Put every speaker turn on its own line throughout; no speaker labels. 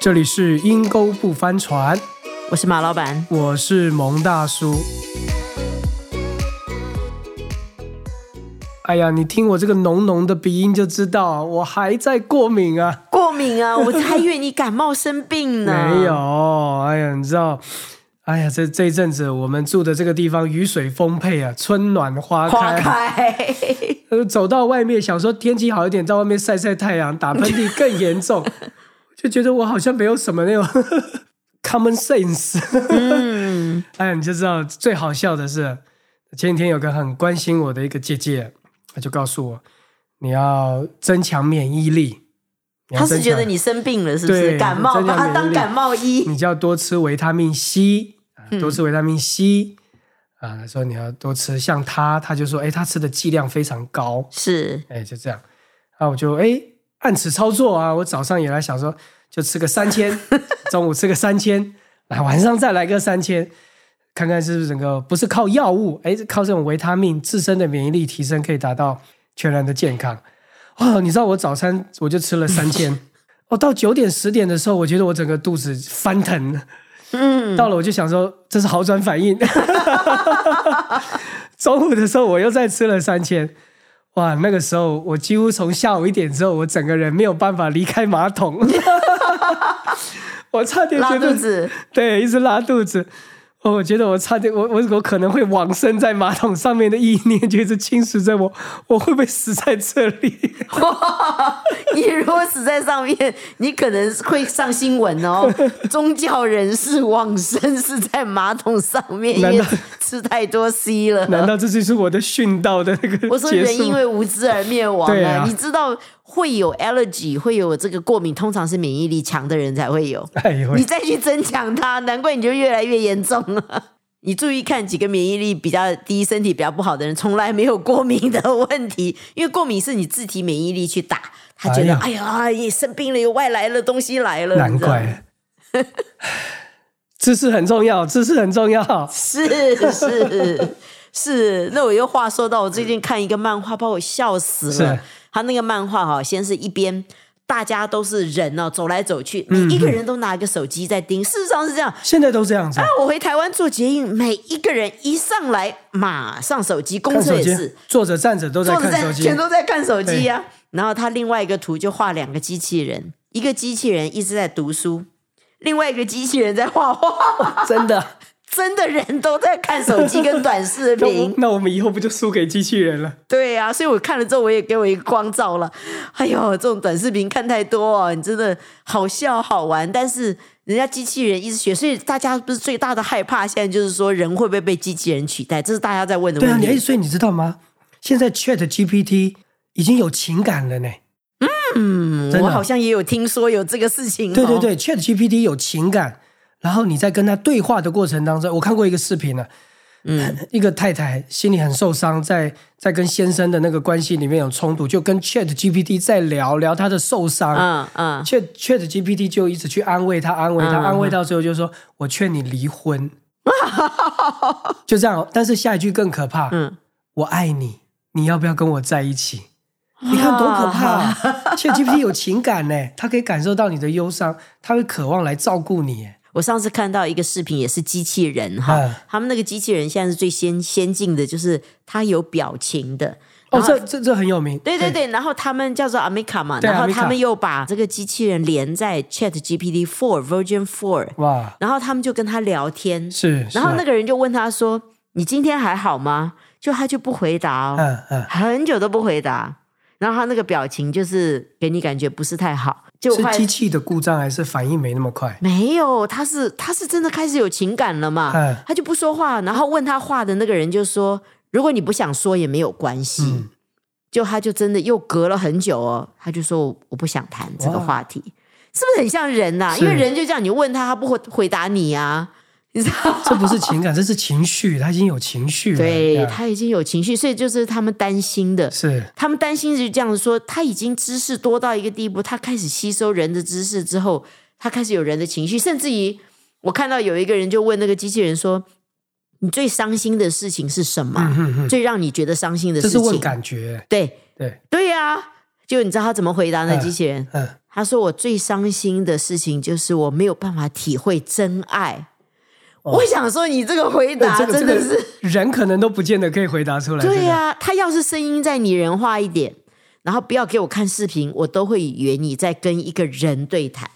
这里是阴沟不翻船，
我是马老板。
我是蒙大叔。哎呀，你听我这个浓浓的鼻音就知道，我还在过敏啊！
过敏啊！我还以为你感冒生病呢。
没有，哎呀，你知道，哎呀，这这一阵子我们住的这个地方雨水丰沛啊，春暖花
花
开。
开，
呃，走到外面想说天气好一点，在外面晒晒太阳，打喷嚏更严重，就觉得我好像没有什么那种 common sense。
嗯，
哎，你就知道最好笑的是，前几天有个很关心我的一个姐姐，她就告诉我，你要增强免疫力。你要
他是觉得你生病了，是不是？感冒，
增强
把它
免疫力
当感冒医。
你就要多吃维他命 C，多吃维他命 C 啊。他说你要多吃，像他，他就说，哎，他吃的剂量非常高，
是，
哎，就这样。啊，我就哎按此操作啊。我早上也来想说，就吃个三千，中午吃个三千，来晚上再来个三千，看看是不是整个不是靠药物，哎，是靠这种维他命自身的免疫力提升，可以达到全然的健康。哦，你知道我早餐我就吃了三千，哦，到九点十点的时候，我觉得我整个肚子翻腾。
嗯，
到了我就想说这是好转反应。中午的时候我又再吃了三千，哇，那个时候我几乎从下午一点之后，我整个人没有办法离开马桶，我差点
拉
觉得
肚子，
对，一直拉肚子。哦，我觉得我差点，我我我可能会往生在马桶上面的意念，就一直侵蚀着我，我会不会死在这里？
你如果死在上面，你可能会上新闻哦。宗教人士往生是在马桶上面，吃太多 C 了。
难道这就是我的殉道的那个
我说人因为无知而灭亡
对啊
你知道会有 allergy，会有这个过敏，通常是免疫力强的人才会有。
哎呦
你再去增强它，难怪你就越来越严重了。你注意看几个免疫力比较低、身体比较不好的人，从来没有过敏的问题，因为过敏是你自体免疫力去打，他觉得
哎
哎呀，你生病了，有外来的东西来了，
难怪，知识很重要，知识很重要。
是是是，那我又话说到，我最近看一个漫画，把我笑死了
是。
他那个漫画哈，先是一边大家都是人哦，走来走去，
嗯
每一个人都拿一个手机在盯。事实上是这样。
现在都这样子啊，
我回台湾做捷运，每一个人一上来马上手机，公车也是，，
坐着站着都在看手机，
全都在看手机呀、然后他另外一个图就画两个机器人，一个机器人一直在读书，另外一个机器人在画画。
真的。
真的人都在看手机跟短视频，
那我们以后不就输给机器人了？
对啊，所以我看了之后，我也给我一个光照了。哎呦，这种短视频看太多哦，你真的好笑好玩，但是人家机器人一直学，所以大家不是最大的害怕，现在就是说人会不会被机器人取代，这是大家在问的
对啊，
问题。
你哎，所以你知道吗？现在 Chat GPT 已经有情感了呢。
嗯，我好像也有听说有这个事情、哦。
对对对，Chat GPT 有情感，然后你在跟他对话的过程当中，我看过一个视频呢、嗯，一个太太心里很受伤，在在跟先生的那个关系里面有冲突，就跟 Chat GPT 在聊聊他的受伤。
嗯嗯
，Chat Chat GPT 就一直去安慰他，安慰他，
嗯
安慰到最后就说：“我劝你离婚。” 就这样，但是下一句更可怕。
嗯
我爱你，你要不要跟我在一起？你看多可怕、啊！Chat GPT 有情感呢，它可以感受到你的忧伤，它会渴望来照顾你。哎
我上次看到一个视频，也是机器人哈，
嗯。
他们那个机器人现在是最先先进的，就是它有表情的。
哦，
然后
这这这很有名。
对对对，然后他们叫做 Amica 嘛，
对
然后
Amica
他们又把这个机器人连在 Chat GPT Four Version Four，
哇，
然后他们就跟他聊天，
是。
然后那
个，
个人就问他说：“你今天还好吗？”就他就不回答哦，
嗯嗯，
很久都不回答，然后他那个表情就是给你感觉不是太好，就是
机器的故障还是反应没那么快？
没有，他是他是真的开始有情感了嘛？
嗯
他就不说话，然后问他话的那个人就说：“如果你不想说也没有关系。
嗯
就他就真的又隔了很久哦，他就说：“我不想谈这个
哇
话题。”是不是很像人呐、
是
因为人就这样，你问他，他不回回答你啊，你知道？
这不是情感，这是情绪，他已经有情绪了。
对他已经有情绪，所以就是他们担心的。
是
他们担心是这样子说，他已经知识多到一个地步，他开始吸收人的知识之后，他开始有人的情绪，甚至于我看到有一个人就问那个机器人说：“你最伤心的事情是什么？最让你觉得伤心的
嗯这是问
事情？”
感觉。
对
对，
对呀、就你知道他怎么回答呢？
嗯
机器人，
嗯，
他说：“我最伤心的事情就是我没有办法体会真爱。我想说，你这个回答真的是
这个人可能都不见得可以回答出来。
对呀、他要是声音再拟人化一点，然后不要给我看视频，我都会以为你在跟一个人对谈，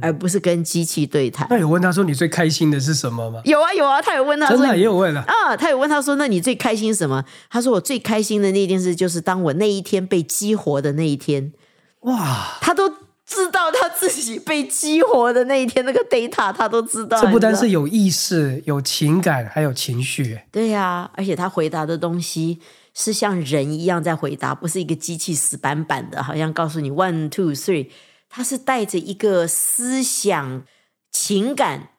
而不是跟机器对谈。
那有问他说你最开心的是什么吗？
有啊有啊，他有问他说
真的也有问了。
啊，他有问他说：“那你最开心什么？”他说：“我最开心的那件事就是当我那一天被激活的那一天，
哇，
他都知道他自己被激活的那一天那个 data，他都知道。
这不单是有意识、有情感，还有情绪。
对呀、而且他回答的东西是像人一样在回答，不是一个机器死板板的，好像告诉你 one two three，他是带着一个思想、情感。”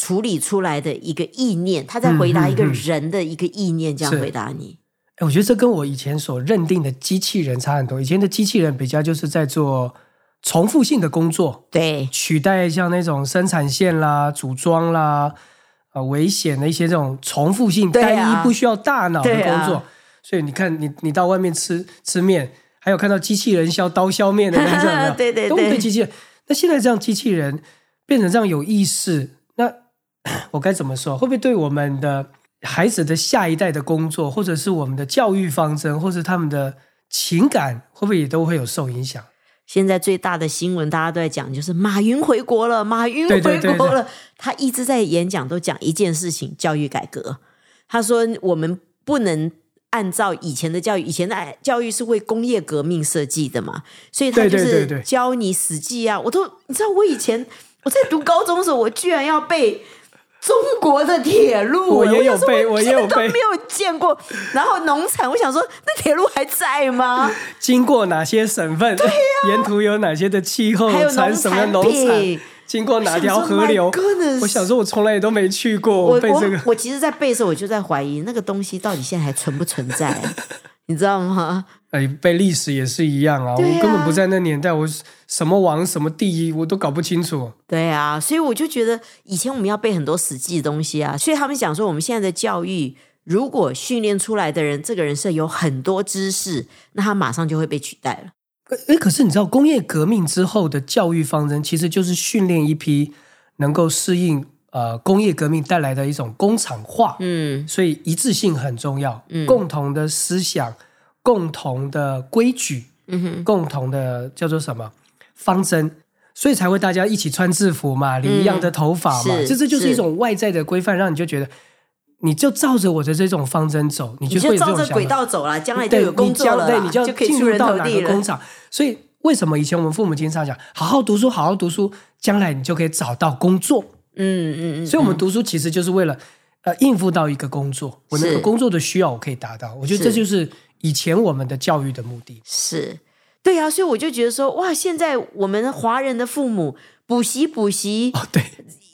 处理出来的一个意念，他在回答一个人的一个意念，这样回答你。
哎，我觉得这跟我以前所认定的机器人差很多。以前的机器人比较就是在做重复性的工作，
对，
取代像那种生产线啦、组装啦、呃危险的一些这种重复性、单一不需要大脑的工作。所以你看，你你到外面吃吃面，还有看到机器人削刀削面的那种，有没有
对对对
都对机器人。那现在这样机器人变成这样有意识，那 我该怎么说？会不会对我们的孩子的下一代的工作，或者是我们的教育方针，或者他们的情感，会不会也都会有受影响？
现在最大的新闻，大家都在讲，就是马云回国了，马云
对对对
回国了。他一直在演讲都讲一件事情：教育改革。他说，我们不能按照以前的教育，以前的教育是为工业革命设计的嘛，所以他就是教你死记啊。我都你知道，我以前我在读高中的时候，我居然要背。中国的铁路，
我也有背我也有背
都没有见过。然后农产，我想说，那铁路还在吗？
经过哪些省份？对呀沿途有哪些的气候
还有
产什么
农
农产？经过哪条河流
我想说
我从来也都没去过，
我
背这个
我我其实，在背的时候，我就在怀疑那个东西到底现在还存不存在，你知道吗？
哎，背历史也是一样啊，
啊
我根本不在那年代，我什么王什么第一我都搞不清楚。
对啊，所以我就觉得以前我们要背很多死记的东西啊，所以他们讲说，我们现在的教育如果训练出来的人，这个人是有很多知识，那他马上就会被取代了。
哎，可是你知道，工业革命之后的教育方针，其实就是训练一批能够适应呃工业革命带来的一种工厂化，
嗯，
所以一致性很重要，共同的思想、共同的规矩、
嗯哼，
共同的叫做什么方针，所以才会大家一起穿制服嘛，理一样的头发嘛，
是
这这就是一种外在的规范，让你就觉得你就照着我的这种方针走，你
你
就会有这
就照着轨。道走了，将来就
对，
有工作了
对，你就进入到哪。个工厂。所以为什么以前我们父母经常讲，好好读书，好好读书，将来你就可以找到工作。
嗯嗯嗯，
所以，我们读书其实就是为了呃应付到一个工作，我那个工作的需要我可以达到。我觉得这
是
就是以前我们的教育的目的。
是，对啊，所以我就觉得说，哇，现在我们华人的父母补习补习，
哦，对，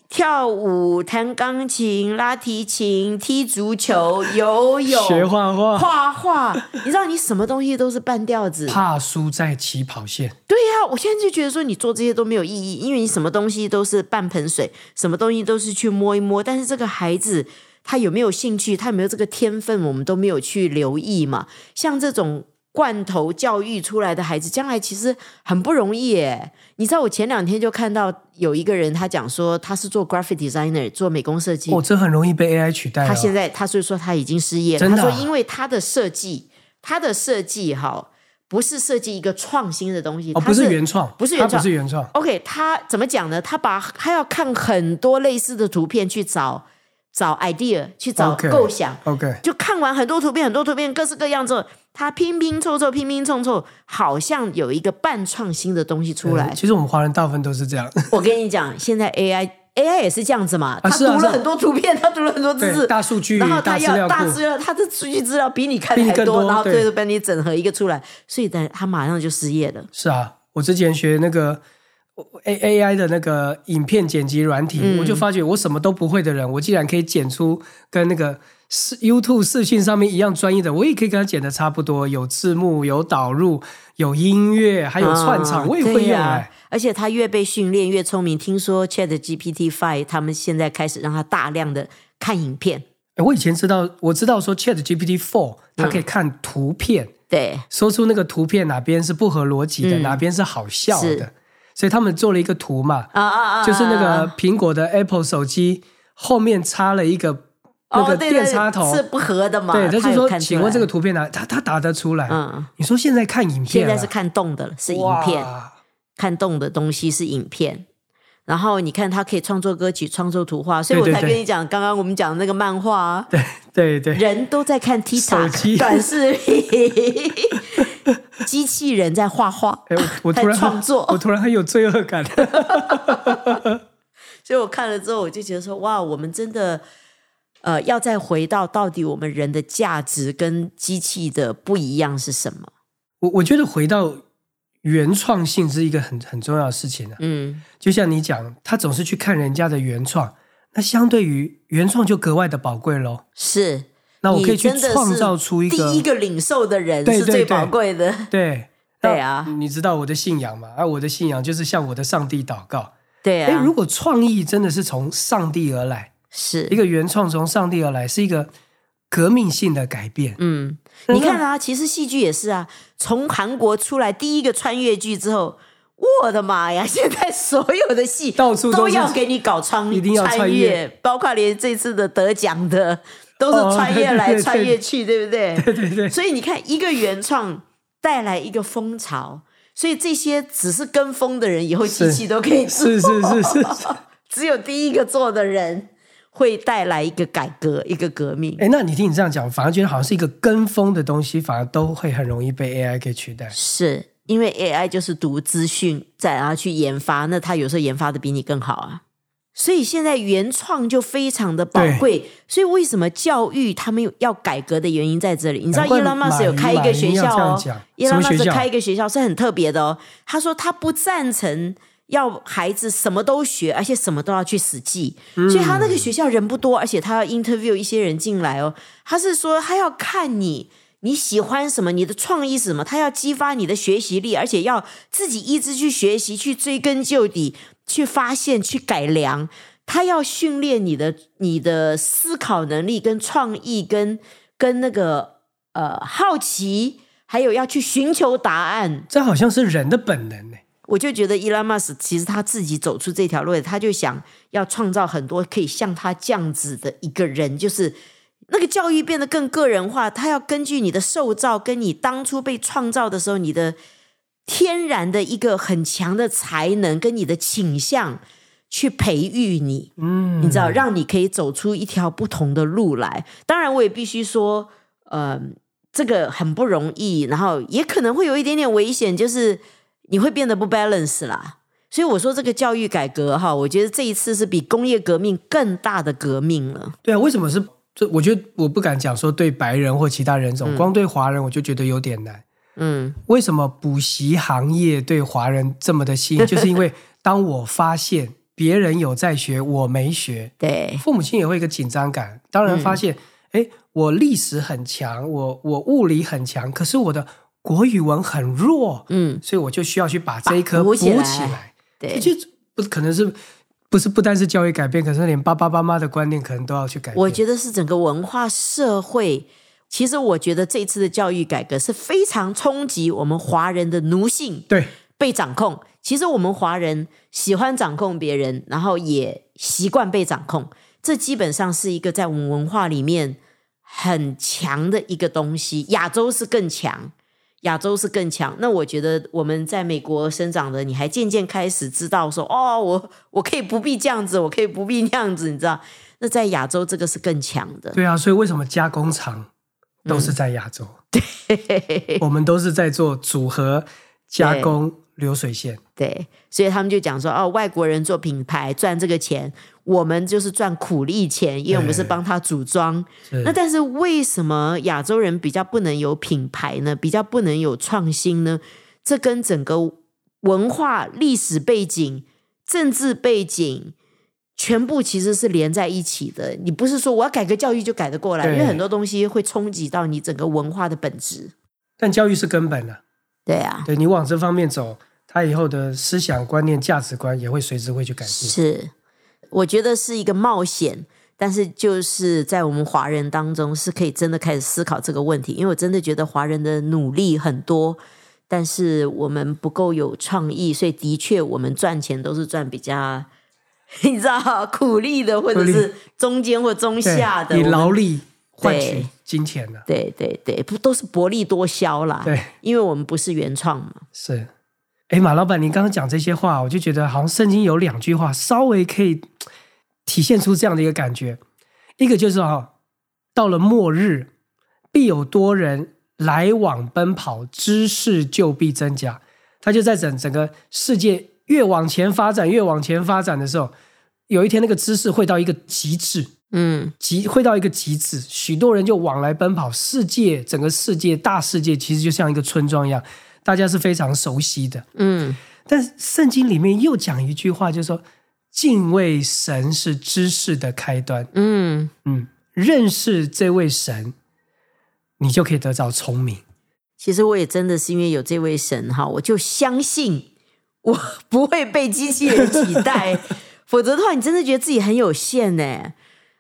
跳舞、弹钢琴、拉提琴、踢足球、游泳、
学画画，
画画，你知道，你什么东西都是半吊子。
怕输在起跑线。
对呀、我现在就觉得说，你做这些都没有意义，因为你什么东西都是半盆水，什么东西都是去摸一摸，但是这个孩子他有没有兴趣，他有没有这个天分，我们都没有去留意嘛。像这种罐头教育出来的孩子，将来其实很不容易耶。你知道，我前两天就看到有一个人，他讲说他是做 graphic designer，做美工设计，
哦，这很容易被 AI 取代、哦。
他现在他所以说他已经失业了。
真的啊
他说，因为他的设计，他的设计哈，不是设计一个创新的东西，
哦，
他
不是原创，
不是原创
不是原创。
OK，他怎么讲呢？他把他要看很多类似的图片去找找 idea，去找构想。
OK，
就看完很多图片，很多图片，各式各样之后，他拼拼凑凑，拼拼凑凑，好像有一个半创新的东西出来
嗯。其实我们华人大部分都是这样，
我跟你讲，现在 AI AI 也是这样子嘛，他读了很多图片，他读了很多知识，
大数据
然后他要
大资料
他的数据资料比你看
比你
还多，
多
然后最后帮你整合一个出来，所以呢，他马上就失业了。
是啊，我之前学那个 A A I 的那个影片剪辑软体，
嗯
我就发觉我什么都不会的人，我竟然可以剪出跟那个视 YouTube 视讯上面一样专业的，我也可以跟他剪的差不多，有字幕、有导入、有音乐，还有串场，
啊
我也会用
而且他越被训练越聪明。听说 Chat GPT Five 他们现在开始让他大量的看影片，
哎我以前知道，我知道说 Chat GPT Four 它可以看图片，
嗯对，
说出那个图片哪边是不合逻辑的，
嗯。
哪边是好笑的，所以他们做了一个图嘛，
啊啊啊，
就是那
啊
个苹果的 Apple 手机后面插了一个那个电插头，
是不合的嘛？
对，他就说，请问这个图片哪？他他打得出来。
嗯，
你说现在看影片啊，
现在是看动的了，是影片，看动的东西是影片。然后你看，他可以创作歌曲、创作图画，所以我才跟你讲，刚刚我们讲的那个漫画啊，
对对对，
人都在看 TikTok 短视频，机器人在画画，
哎，我我突然
在创作
我突然很有罪恶感。
所以我看了之后，我就觉得说，哇，我们真的呃，要再回到到底我们人的价值跟机器的不一样是什么？
我我觉得回到原创性是一个很很重要的事情啊。
嗯，
就像你讲，他总是去看人家的原创，那相对于原创就格外的宝贵喽。
是。
那我可以去创造出一个
第一个领受的人是最宝贵的。
对
对啊
你知道我的信仰嘛？而、我的信仰就是向我的上帝祷告。哎，
对啊，
如果创意真的是从上帝而来，
是
一个原创从上帝而来，是一个革命性的改变。
嗯，你看啊，其实戏剧也是啊，从韩国出来第一个穿越剧之后，我的妈呀！现在所有的戏
到处都
都要给你搞穿，
一定要穿越
越，包括连这次的得奖的都
哦
是穿越来穿越去，对不对？
对对对，
所以你看，一个原创带来一个风潮，所以这些只是跟风的人，以后机
是
器都可以
是是是是。
只有第一个做的人会带来一个改革，一个革命。
哎，那你听你这样讲，反而觉得好像是一个跟风的东西，反而都会很容易被 AI 给取代。
是因为 AI 就是读资讯，再然后去研发，那它有时候研发的比你更好啊。所以现在原创就非常的宝贵，所以为什么教育他们要改革的原因在这里？你知道 Elon Musk 有开一个学校哦
讲
，Elon Musk
校
开一个学校是很特别的哦。他说他不赞成要孩子什么都学，而且什么都要去死记，所以他那个学校人不多，而且他要 interview 一些人进来哦。他是说他要看你。你喜欢什么？你的创意是什么？他要激发你的学习力，而且要自己一直去学习、去追根究底、去发现、去改良。他要训练你的你的思考能力、跟创意、跟跟那个呃好奇，还有要去寻求答案。
这好像是人的本能呢。
我就觉得伊拉马斯其实他自己走出这条路，他就想要创造很多可以像他这样子的一个人，就是那个教育变得更个人化。他要根据你的受造，跟你当初被创造的时候，你的天然的一个很强的才能跟你的倾向去培育你。
嗯，
你知道，让你可以走出一条不同的路来。当然，我也必须说，呃，这个很不容易，然后也可能会有一点点危险，就是你会变得不 balance 啦。所以我说，这个教育改革哈，我觉得这一次是比工业革命更大的革命了。
对啊，为什么是？这我觉得我不敢讲说对白人或其他人种，光对华人我就觉得有点难。
嗯，
为什么补习行业对华人这么的吸引？就是因为当我发现别人有在学，我没学，
对，
父母亲也会有一个紧张感。当然发现，哎、我历史很强，我我物理很强，可是我的国语文很弱，
嗯，
所以我就需要去把这一科补
补起来
起来。
对，
就不可能是不是不单是教育改变，可是连爸爸妈妈的观念可能都要去改变。
我觉得是整个文化社会。其实我觉得这次的教育改革是非常冲击我们华人的奴性，
对
被掌控。其实我们华人喜欢掌控别人，然后也习惯被掌控，这基本上是一个在我们文化里面很强的一个东西。亚洲是更强，亚洲是更强。那我觉得我们在美国生长的，你还渐渐开始知道说，哦，我我可以不必这样子，我可以不必那样子，你知道？那在亚洲这个是更强的。
对啊，所以为什么加工厂都是在亚洲？对我们都是在做组合加工流水线。
对，所以他们就讲说，哦，外国人做品牌赚这个钱，我们就是赚苦力钱，因为我们是帮他组装。那但是为什么亚洲人比较不能有品牌呢？比较不能有创新呢？这跟整个文化、历史背景、政治背景。全部其实是连在一起的，你不是说我要改革教育就改得过来，因
对
为很多东西会冲击到你整个文化的本质。
但教育是根本啊，
对啊，
对你往这方面走，他以后的思想观念、价值观也会随之会去改变。
是，我觉得是一个冒险，但是就是在我们华人当中是可以真的开始思考这个问题，因为我真的觉得华人的努力很多，但是我们不够有创意，所以的确我们赚钱都是赚比较。你知道苦力的，或者是中间或中下的，
以劳力换取金钱的，
对对对，不都是薄利多销啦？
对，
因为我们不是原创嘛。
是，哎，马老板，您刚刚讲这些话，我就觉得好像圣经有两句话稍微可以 体现出这样的一个感觉，一个就是哈，到了末日，必有多人来往奔跑，知识就必增加。他就在整整个世界。越往前发展，越往前发展的时候，有一天那个知识会到一个极致，
嗯，
极会到一个极致，许多人就往来奔跑，世界整个世界大世界其实就像一个村庄一样，大家是非常熟悉的，
嗯。
但圣经里面又讲一句话，就是说敬畏神是知识的开端，
嗯
嗯，认识这位神，你就可以得到聪明。
其实我也真的是因为有这位神哈，我就相信。我不会被机器人取代，否则的话，你真的觉得自己很有限呢。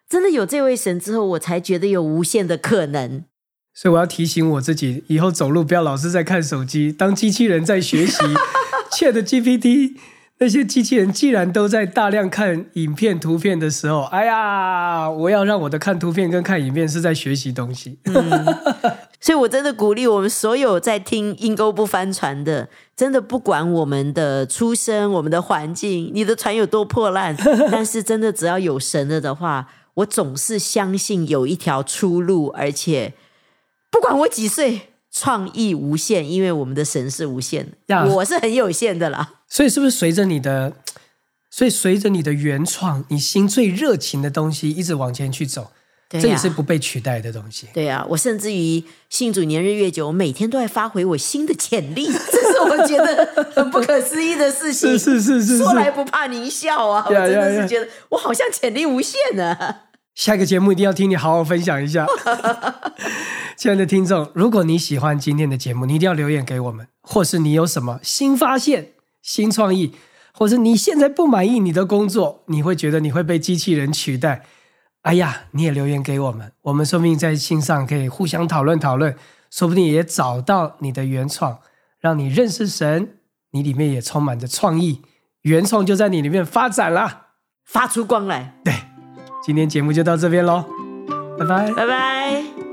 真的有这位神之后，我才觉得有无限的可能。
所以我要提醒我自己，以后走路不要老是在看手机。当机器人在学习，Chat GPT。那些机器人既然都在大量看影片、图片的时候，哎呀，我要让我的看图片跟看影片是在学习东西。
所以，我真的鼓励我们所有在听《阴沟不翻船》的，真的不管我们的出身、我们的环境，你的船有多破烂，但是真的只要有神了的话，我总是相信有一条出路，而且不管我几岁。创意无限，因为我们的神是无限的，我是很有限的啦。
所以是不是随着你的，所以随着你的原创，你心最热情的东西一直往前去走，这也是不被取代的东西。
对啊，我甚至于信主年日越久，我每天都在发挥我新的潜力，这是我觉得很不可思议的事情。
是是是是，
说来不怕您笑啊，我真的是觉得我好像潜力无限呢。
下个节目一定要听你好好分享一下，亲爱的听众，如果你喜欢今天的节目，你一定要留言给我们，或是你有什么新发现、新创意，或是你现在不满意你的工作，你会觉得你会被机器人取代，哎呀，你也留言给我们，我们说不定在信上可以互相讨论讨论，说不定也找到你的原创，让你认识神，你里面也充满着创意，原创就在你里面发展啦，
发出光来，
对。今天节目就到这边喽，拜拜，
拜拜。